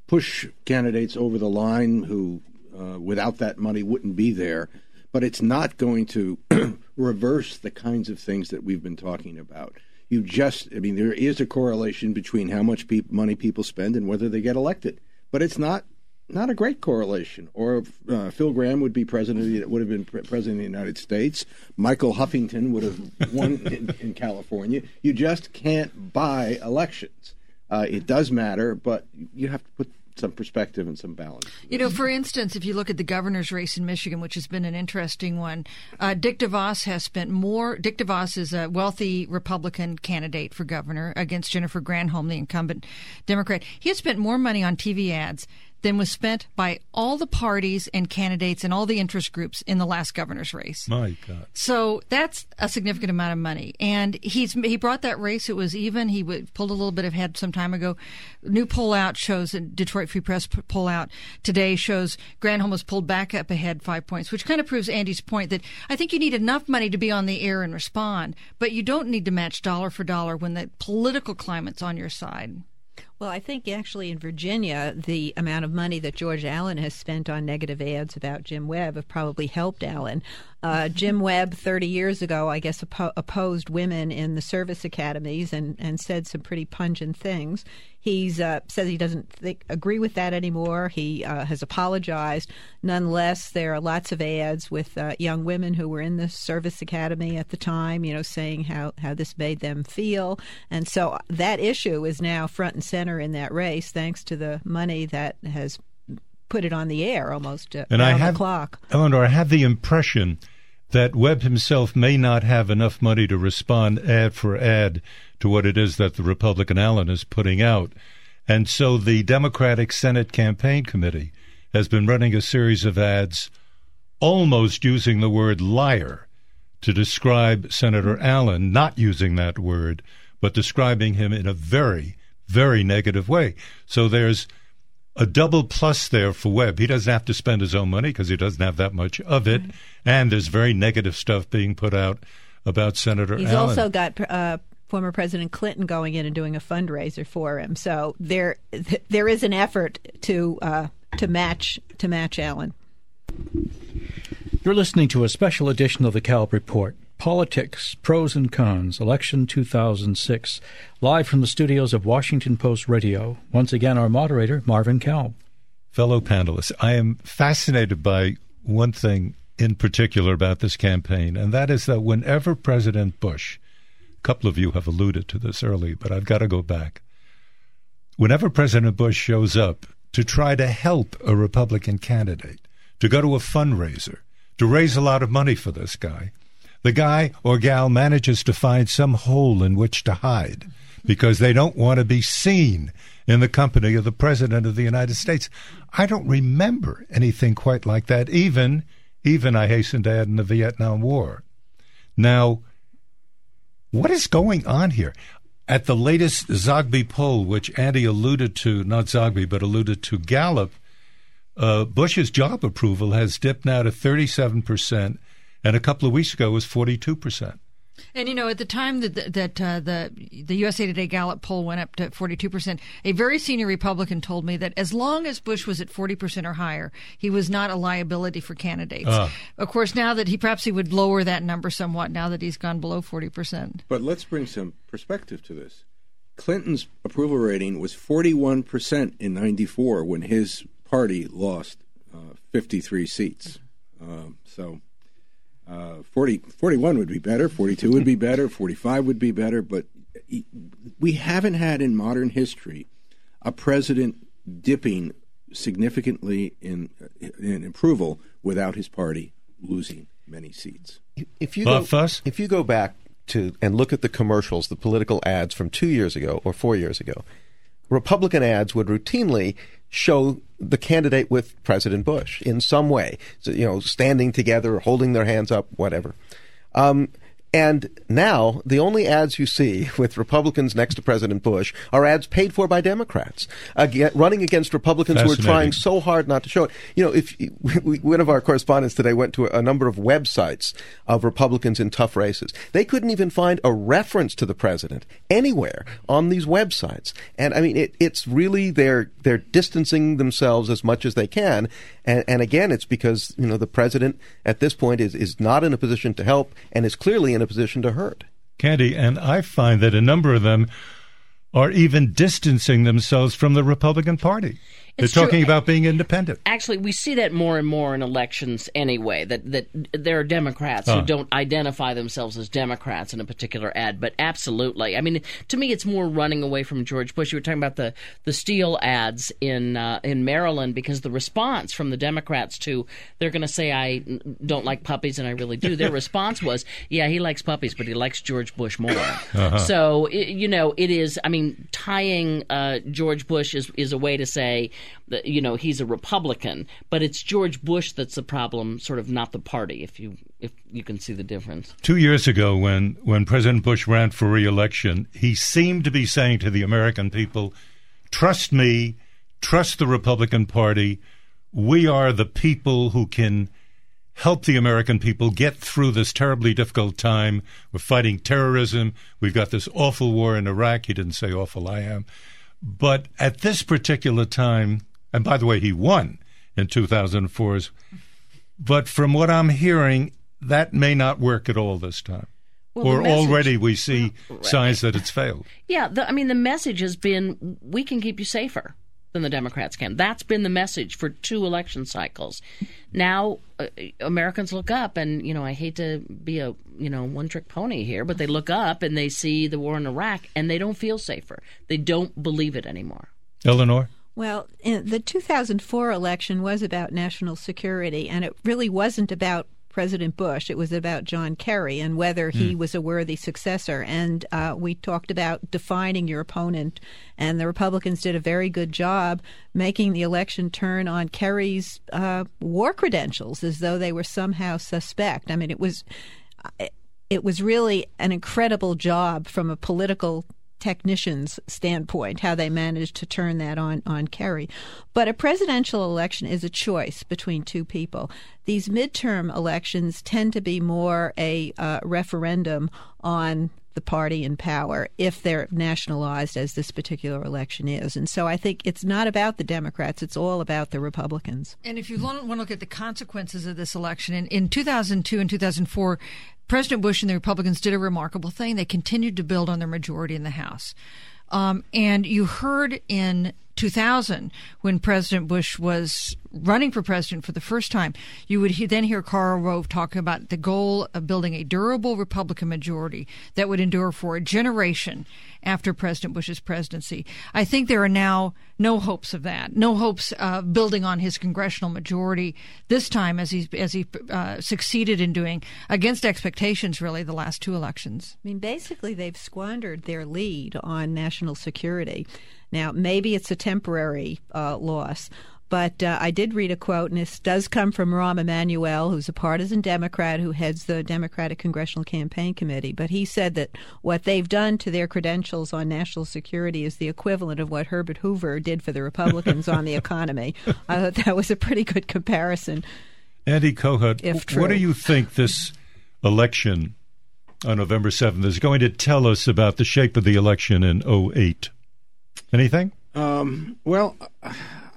push candidates over the line who, uh, without that money, wouldn't be there. But it's not going to reverse the kinds of things that we've been talking about. You just, I mean, there is a correlation between how much pe- money people spend and whether they get elected, but it's not not a great correlation. Or uh, Phil Gramm would be president, would have been president of the United States. Michael Huffington would have won in, in, California. You just can't buy elections. Uh, it does matter, but you have to put some perspective and some balance. You know, for instance, if you look at the governor's race in Michigan, which has been an interesting one, uh, Dick DeVos has spent more. Dick DeVos is a wealthy Republican candidate for governor against Jennifer Granholm, the incumbent Democrat. He has spent more money on TV ads than was spent by all the parties and candidates and all the interest groups in the last governor's race. My God! So that's a significant amount of money, and he's he brought that race. It was even. He pulled a little bit of head some time ago. New poll out shows Detroit Free Press poll out today shows Granholm was pulled back up ahead five points, which kind of proves Andy's point that I think you need enough money to be on the air and respond, but you don't need to match dollar for dollar when the political climate's on your side. Well, I think actually in Virginia, the amount of money that George Allen has spent on negative ads about Jim Webb have probably helped Allen. Uh, Jim Webb, 30 years ago, I guess, oppo- opposed women in the service academies and, and said some pretty pungent things. He uh, says he doesn't think, agree with that anymore. He uh, has apologized. Nonetheless, there are lots of ads with uh, young women who were in the service academy at the time, you know, saying how, how this made them feel. And so that issue is now front and center in that race, thanks to the money that has put it on the air almost uh, and I have, the clock. Eleanor, I have the impression that Webb himself may not have enough money to respond ad for ad to what it is that the Republican Allen is putting out. And so the Democratic Senate Campaign Committee has been running a series of ads almost using the word liar to describe Senator Allen, not using that word, but describing him in a very, very negative way. So there's a double plus there for Webb. He doesn't have to spend his own money because he doesn't have that much of it. Mm-hmm. And there's very negative stuff being put out about Senator He's Allen. also got uh, former President Clinton going in and doing a fundraiser for him. So there, th- there is an effort to uh, to match to match Allen. You're listening to a special edition of the Kalb Report. Politics, Prose and Cons, Election 2006, live from the studios of Washington Post Radio. Once again, our moderator, Marvin Kalb. Fellow panelists, I am fascinated by one thing in particular about this campaign, and that is that whenever President Bush a couple of you have alluded to this early, but I've got to go back. Whenever President Bush shows up to try to help a Republican candidate, to go to a fundraiser, to raise a lot of money for this guy, the guy or gal manages to find some hole in which to hide because they don't want to be seen in the company of the President of the United States. I don't remember anything quite like that, even, even I hasten to add, in the Vietnam War. Now, what is going on here? At the latest Zogby poll, which Andy alluded to, not Zogby, but alluded to Gallup, uh, Bush's job approval has dipped now to 37%, and a couple of weeks ago was 42%. And you know, at the time that that uh, the the USA Today Gallup poll went up to 42 percent, a very senior Republican told me that as long as Bush was at 40 percent or higher, he was not a liability for candidates. Uh. Of course, now that he perhaps he would lower that number somewhat now that he's gone below 40 percent. But let's bring some perspective to this. Clinton's approval rating was 41 percent in '94 when his party lost uh, 53 seats. Um, so uh, 40, 41 would be better, 42 would be better, 45 would be better, but we haven't had in modern history a president dipping significantly in, in approval without his party losing many seats. If you go, if you go back to and look at the commercials, the political ads from two years ago or four years ago, Republican ads would routinely show the candidate with President Bush in some way, so, you know, standing together, holding their hands up, whatever. Um, And now the only ads you see with Republicans next to President Bush are ads paid for by Democrats, again, running against Republicans who are trying so hard not to show it. You know, if we, one of our correspondents today went to a, number of websites of Republicans in tough races, they couldn't even find a reference to the president anywhere on these websites. And I mean, it, it's really they're they're distancing themselves as much as they can. And, and again, it's because you know the president at this point is is not in a position to help and is clearly in a position to hurt. Candy, and I find that a number of them are even distancing themselves from the Republican Party. It's They're talking true. about being independent. Actually, we see that more and more in elections anyway, that, that there are Democrats uh. who don't identify themselves as Democrats in a particular ad. But absolutely. I mean, to me, it's more running away from George Bush. You were talking about the, the Steele ads in, uh, in Maryland because the response from the Democrats to, they're going to say, I don't like puppies, and I really do. Their response was, yeah, he likes puppies, but he likes George Bush more. Uh-huh. So, it, you know, it is, I mean, tying uh, George Bush is, is a way to say, you know he's a Republican, but it's George Bush that's the problem, sort of not the party. If you if you can see the difference. Two years ago, when when President Bush ran for re-election, he seemed to be saying to the American people, "Trust me, trust the Republican Party. We are the people who can." help the American people get through this terribly difficult time. We're fighting terrorism. We've got this awful war in Iraq. He didn't say awful, I am. But at this particular time, and by the way, he won in 2004. But from what I'm hearing, that may not work at all this time. Well, or message, already we see right. signs that it's failed. Yeah, the, I mean, the message has been we can keep you safer than the Democrats can. That's been the message for two election cycles. Now uh, Americans look up, and you know, I hate to be a you know one trick pony here, but they look up and they see the war in Iraq, and they don't feel safer. They don't believe it anymore. Eleanor. Well, the 2004 election was about national security, and it really wasn't about President Bush. It was about John Kerry and whether he mm. was a worthy successor. And uh, we talked about defining your opponent, and the Republicans did a very good job making the election turn on Kerry's uh, war credentials as though they were somehow suspect. I mean, it was. It was really an incredible job from a political technician's standpoint, how they managed to turn that on, on Kerry. But a presidential election is a choice between two people. These midterm elections tend to be more a uh, referendum on the party in power if they're nationalized as this particular election is. And so I think it's not about the Democrats, it's all about the Republicans. And if you want to look at the consequences of this election, in, in 2002 and 2004, President Bush and the Republicans did a remarkable thing. They continued to build on their majority in the House. Um, and you heard in 2000, when President Bush was running for president for the first time, you would then hear Karl Rove talking about the goal of building a durable Republican majority that would endure for a generation after President Bush's presidency. I think there are now no hopes of that, no hopes of building on his congressional majority this time, as he as he uh, succeeded in doing against expectations. Really, the last two elections. I mean, basically, they've squandered their lead on national security. Now, maybe it's a temporary uh, loss, but uh, I did read a quote, and this does come from Rahm Emanuel, who's a partisan Democrat who heads the Democratic Congressional Campaign Committee. But he said that what they've done to their credentials on national security is the equivalent of what Herbert Hoover did for the Republicans on the economy. I thought that was a pretty good comparison. Andy Kohut, if. what do you think this election on November 7th is going to tell us about the shape of the election in 08? Anything? Um, well,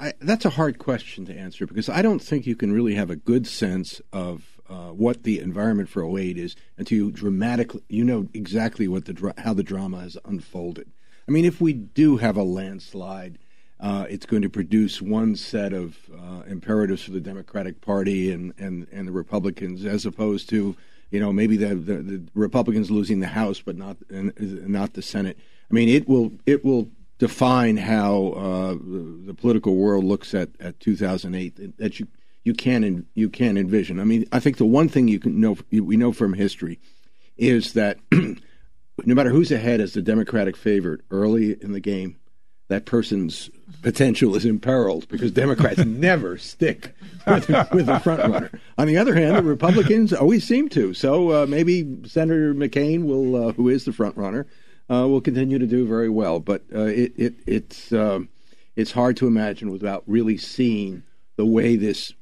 I, that's a hard question to answer because I don't think you can really have a good sense of uh, what the environment for 08 is until you dramatically, you know exactly what the how the drama has unfolded. I mean, if we do have a landslide, uh, it's going to produce one set of uh, imperatives for the Democratic Party and, and, and the Republicans, as opposed to you know maybe the, the, the Republicans losing the House but not and, not the Senate. I mean, it will it will define how uh, the, the, political world looks at, at 2008 that you you can you can envision. I mean, I think the one thing you can know we know from history is that no matter who's ahead as the Democratic favorite early in the game, that person's potential is imperiled because Democrats never stick with, with the front runner. On the other hand, the Republicans always seem to. So uh, maybe Senator McCain will, uh, who is the front runner, uh, will continue to do very well. But uh, it, it, it's um, it's hard to imagine without really seeing the way this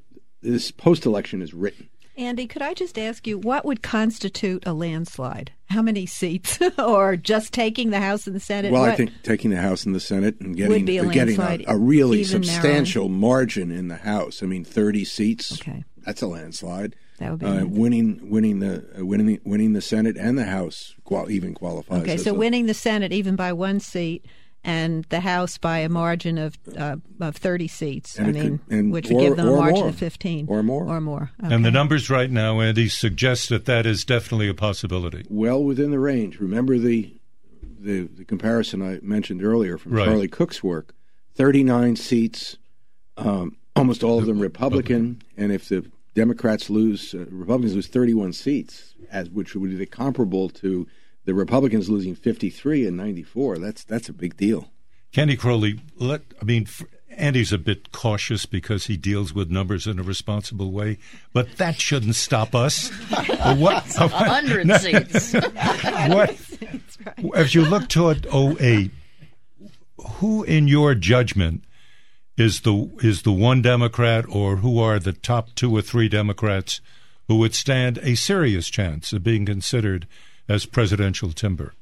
this post election is written. Andy, could I just ask you what would constitute a landslide? How many seats, or just taking the House and the Senate? Well, what? I think taking the House and the Senate and getting a getting a, a really substantial margin in the House. I mean, thirty seats. Okay. that's a landslide. That would be uh, winning winning the uh, winning the, winning the Senate and the House qual- even qualifies. Okay, as so a- winning the Senate even by one seat and the House by a margin of uh, of 30 seats. And I mean, could- and- which would or- give them a margin more. of 15 Or more. Or more. And the numbers right now, Andy, suggest that that is definitely a possibility. well within the range. Remember the the, the comparison I mentioned earlier from Right. Charlie Cook's work: thirty-nine seats, um, almost all of them Republican, and if the Democrats lose, uh, Republicans lose thirty-one seats, as which would be comparable to the Republicans losing fifty-three and ninety-four. That's that's a big deal. Candy Crowley, let I mean, f- Andy's a bit cautious because he deals with numbers in a responsible way, but that shouldn't stop us. what? A hundred seats. what? As you look toward 08, who, in your judgment, is the is the one Democrat, or who are the top two or three Democrats who would stand a serious chance of being considered as presidential timber?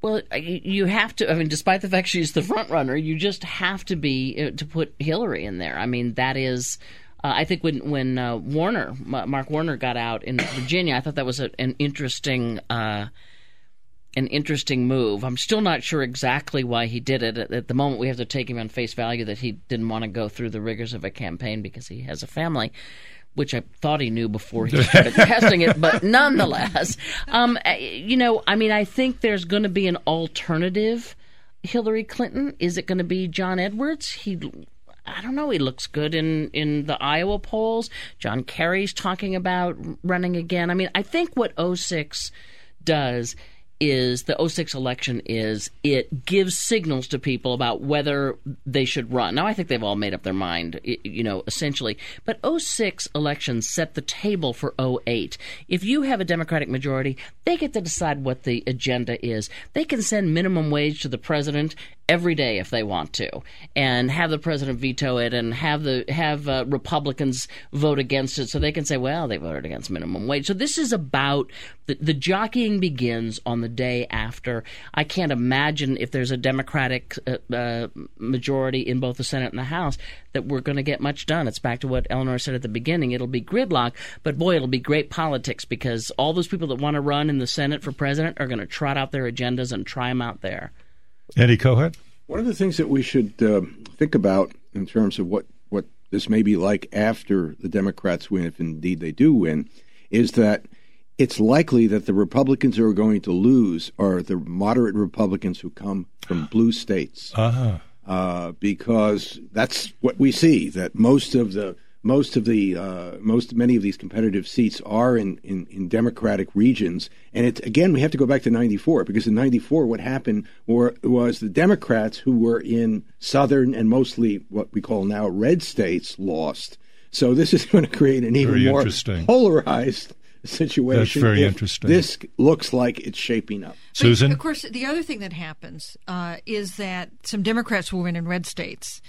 Well, you have to. I mean, despite the fact she's the front runner, you just have to be uh, to put Hillary in there. I mean, that is. Uh, I think when when uh, Warner, Mark Warner, got out in Virginia, I thought that was a, an interesting. Uh, an interesting move. I'm still not sure exactly why he did it. At, at the moment, we have to take him on face value that he didn't want to go through the rigors of a campaign because he has a family, which I thought he knew before he started testing it. But nonetheless, um, uh, you know, I mean, I think there's going to be an alternative Hillary Clinton. Is it going to be John Edwards? He I don't know. He looks good in, in the Iowa polls. John Kerry's talking about running again. I mean, I think what 06 does is the 06 election is it gives signals to people about whether they should run. Now I think they've all made up their mind, you know, essentially. But 06 elections set the table for 08. If you have a Democratic majority, they get to decide what the agenda is. They can send minimum wage to the president every day if they want to and have the president veto it and have the have uh, Republicans vote against it so they can say well they voted against minimum wage. So this is about the, the jockeying begins on the day after. I can't imagine if there's a democratic uh, uh, majority in both the Senate and the House that we're going to get much done. It's back to what Eleanor said at the beginning. It'll be gridlock but boy it'll be great politics because all those people that want to run in the Senate for president are going to trot out their agendas and try them out there Andy Kohut? One of the things that we should uh, think about in terms of what, what this may be like after the Democrats win, if indeed they do win, is that it's likely that the Republicans who are going to lose are the moderate Republicans who come from blue states. Uh-huh. uh, because that's what we see. That most of the most of the uh, most many of these competitive seats are in, in, in Democratic regions, and it's again we have to go back to '94 because in '94 what happened were, was the Democrats who were in southern and mostly what we call now red states lost. So this is going to create an even Very more interesting. polarized situation. That's very interesting. This looks like it's shaping up. But, Susan? of course, the other thing that happens uh, is that some Democrats will win in red states.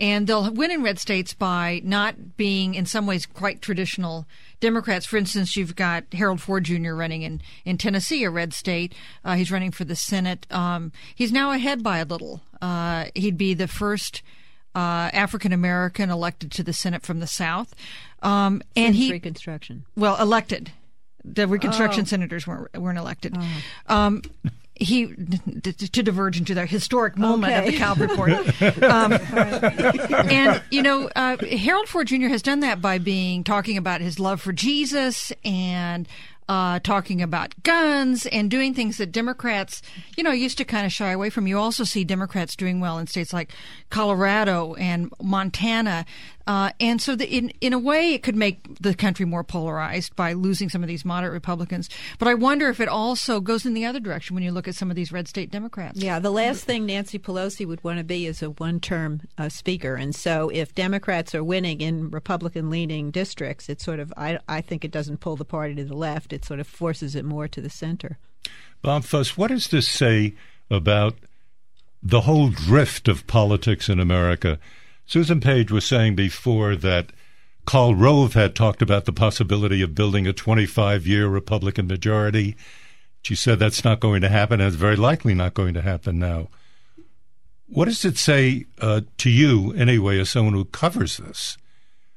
And they'll win in red states by not being, in some ways, quite traditional Democrats. For instance, you've got Harold Ford Jr. running in, in Tennessee, a red state. Uh, he's running for the Senate. Um, he's now ahead by a little. Uh, he'd be the first uh, African American elected to the Senate from the South. Um, and Since he Reconstruction. well elected. The Reconstruction senators weren't weren't elected. Um, he to diverge into the historic moment of the Okay. Kalb report. Um, and you know, uh, Harold Ford Jr. has done that by being talking about his love for Jesus and. Uh, talking about guns and doing things that Democrats, you know, used to kind of shy away from. You also see Democrats doing well in states like Colorado and Montana. Uh, and so, the, in in a way, it could make the country more polarized by losing some of these moderate Republicans. But I wonder if it also goes in the other direction when you look at some of these red state Democrats. Yeah, the last thing Nancy Pelosi would want to be is a one-term uh, speaker, and so if Democrats are winning in Republican-leaning districts, it sort of I I think it doesn't pull the party to the left; it sort of forces it more to the center. Bob Fuss, what does this say about the whole drift of politics in America? Susan Page was saying before that Karl Rove had talked about the possibility of building a 25 year Republican majority. She said that's not going to happen, and it's very likely not going to happen now. What does it say uh, to you, anyway, as someone who covers this,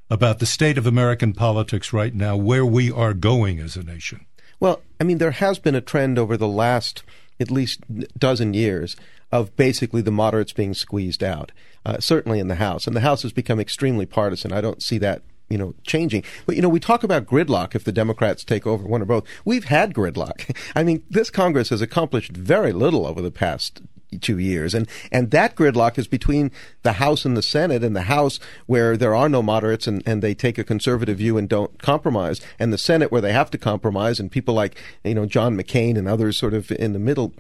about the state of American politics right now, where we are going as a nation? Well, I mean, there has been a trend over the last at least dozen years of basically the moderates being squeezed out, uh, certainly in the House. And the House has become extremely partisan. I don't see that you know, changing. But, you know, we talk about gridlock if the Democrats take over one or both. We've had gridlock. I mean, this Congress has accomplished very little over the past two years. And, and that gridlock is between the House and the Senate and the House where there are no moderates and, and they take a conservative view and don't compromise and the Senate where they have to compromise and people like, you know, John McCain and others sort of in the middle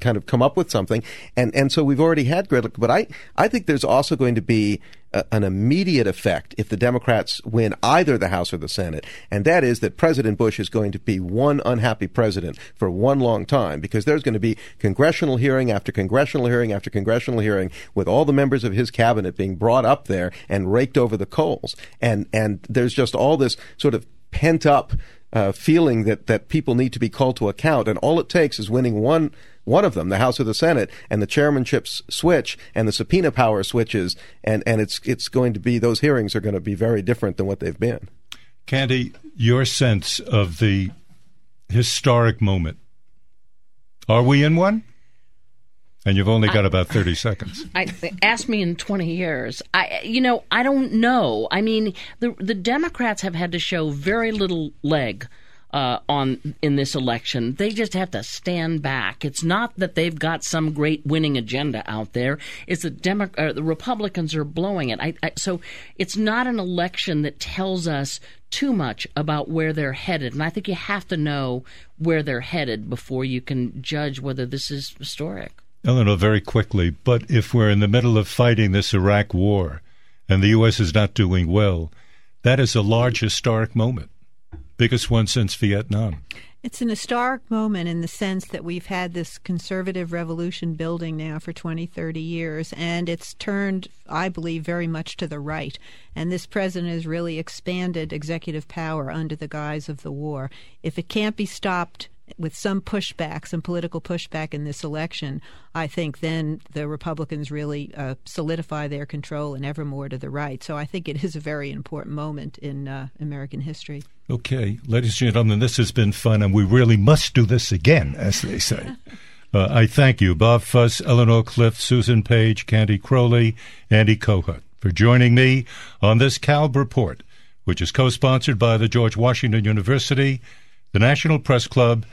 kind of come up with something. And and so we've already had gridlock. But I I think there's also going to be a, an immediate effect if the Democrats win either the House or the Senate, and that is that President Bush is going to be one unhappy president for one long time because there's going to be congressional hearing after congressional hearing after congressional hearing with all the members of his cabinet being brought up there and raked over the coals. And and there's just all this sort of pent up uh, feeling that, that people need to be called to account. And all it takes is winning one one of them, the House or the Senate, and the chairmanships switch and the subpoena power switches, and, and it's it's going to be those hearings are going to be very different than what they've been. Candy, your sense of the historic moment. Are we in one? And you've only got I, about 30 seconds. I, ask me in 20 years. I, you know, I don't know. I mean, the, the Democrats have had to show very little leg uh, on in this election. They just have to stand back. It's not that they've got some great winning agenda out there. It's the Demo- uh, the Republicans are blowing it. I, I, so it's not an election that tells us too much about where they're headed. And I think you have to know where they're headed before you can judge whether this is historic. Eleanor, very quickly, but if we're in the middle of fighting this Iraq war and the U.S. is not doing well, that is a large historic moment biggest one since Vietnam. It's an historic moment in the sense that we've had this conservative revolution building now for 20, 30 years, and it's turned, I believe, very much to the right. And this president has really expanded executive power under the guise of the war. If it can't be stopped with some pushback, some political pushback in this election, I think then the Republicans really uh, solidify their control and ever more to the right. So I think it is a very important moment in uh, American history. Okay, ladies and gentlemen, this has been fun, and we really must do this again, as they say. Uh, I thank you, Bob Fuss, Eleanor Clift, Susan Page, Candy Crowley, Andy Kohut, for joining me on this Kalb Report, which is co sponsored by the George Washington University, the National Press Club,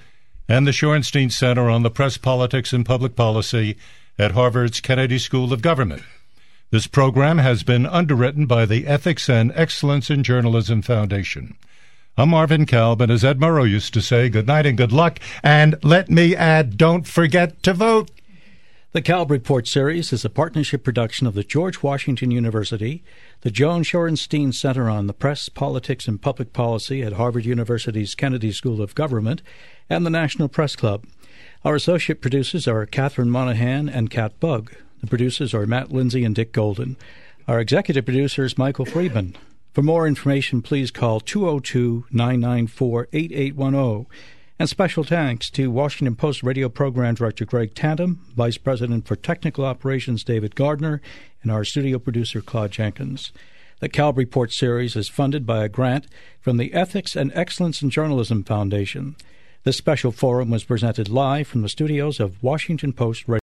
and the Shorenstein Center on the Press, Politics, and Public Policy at Harvard's Kennedy School of Government. This program has been underwritten by the Ethics and Excellence in Journalism Foundation. I'm Marvin Kalb, and as Ed Murrow used to say, good night and good luck. And let me add, don't forget to vote. The Kalb Report series is a partnership production of the George Washington University, the Joan Shorenstein Center on the Press, Politics, and Public Policy at Harvard University's Kennedy School of Government, and the National Press Club. Our associate producers are Catherine Monahan and Kat Bug. The producers are Matt Lindsay and Dick Golden. Our executive producer is Michael Friedman. For more information, please call 202 994 8810. And special thanks to Washington Post radio program director Greg Tantum, Vice President for Technical Operations David Gardner, and our studio producer Claude Jenkins. The Kalb Report series is funded by a grant from the Ethics and Excellence in Journalism Foundation. This special forum was presented live from the studios of Washington Post Radio.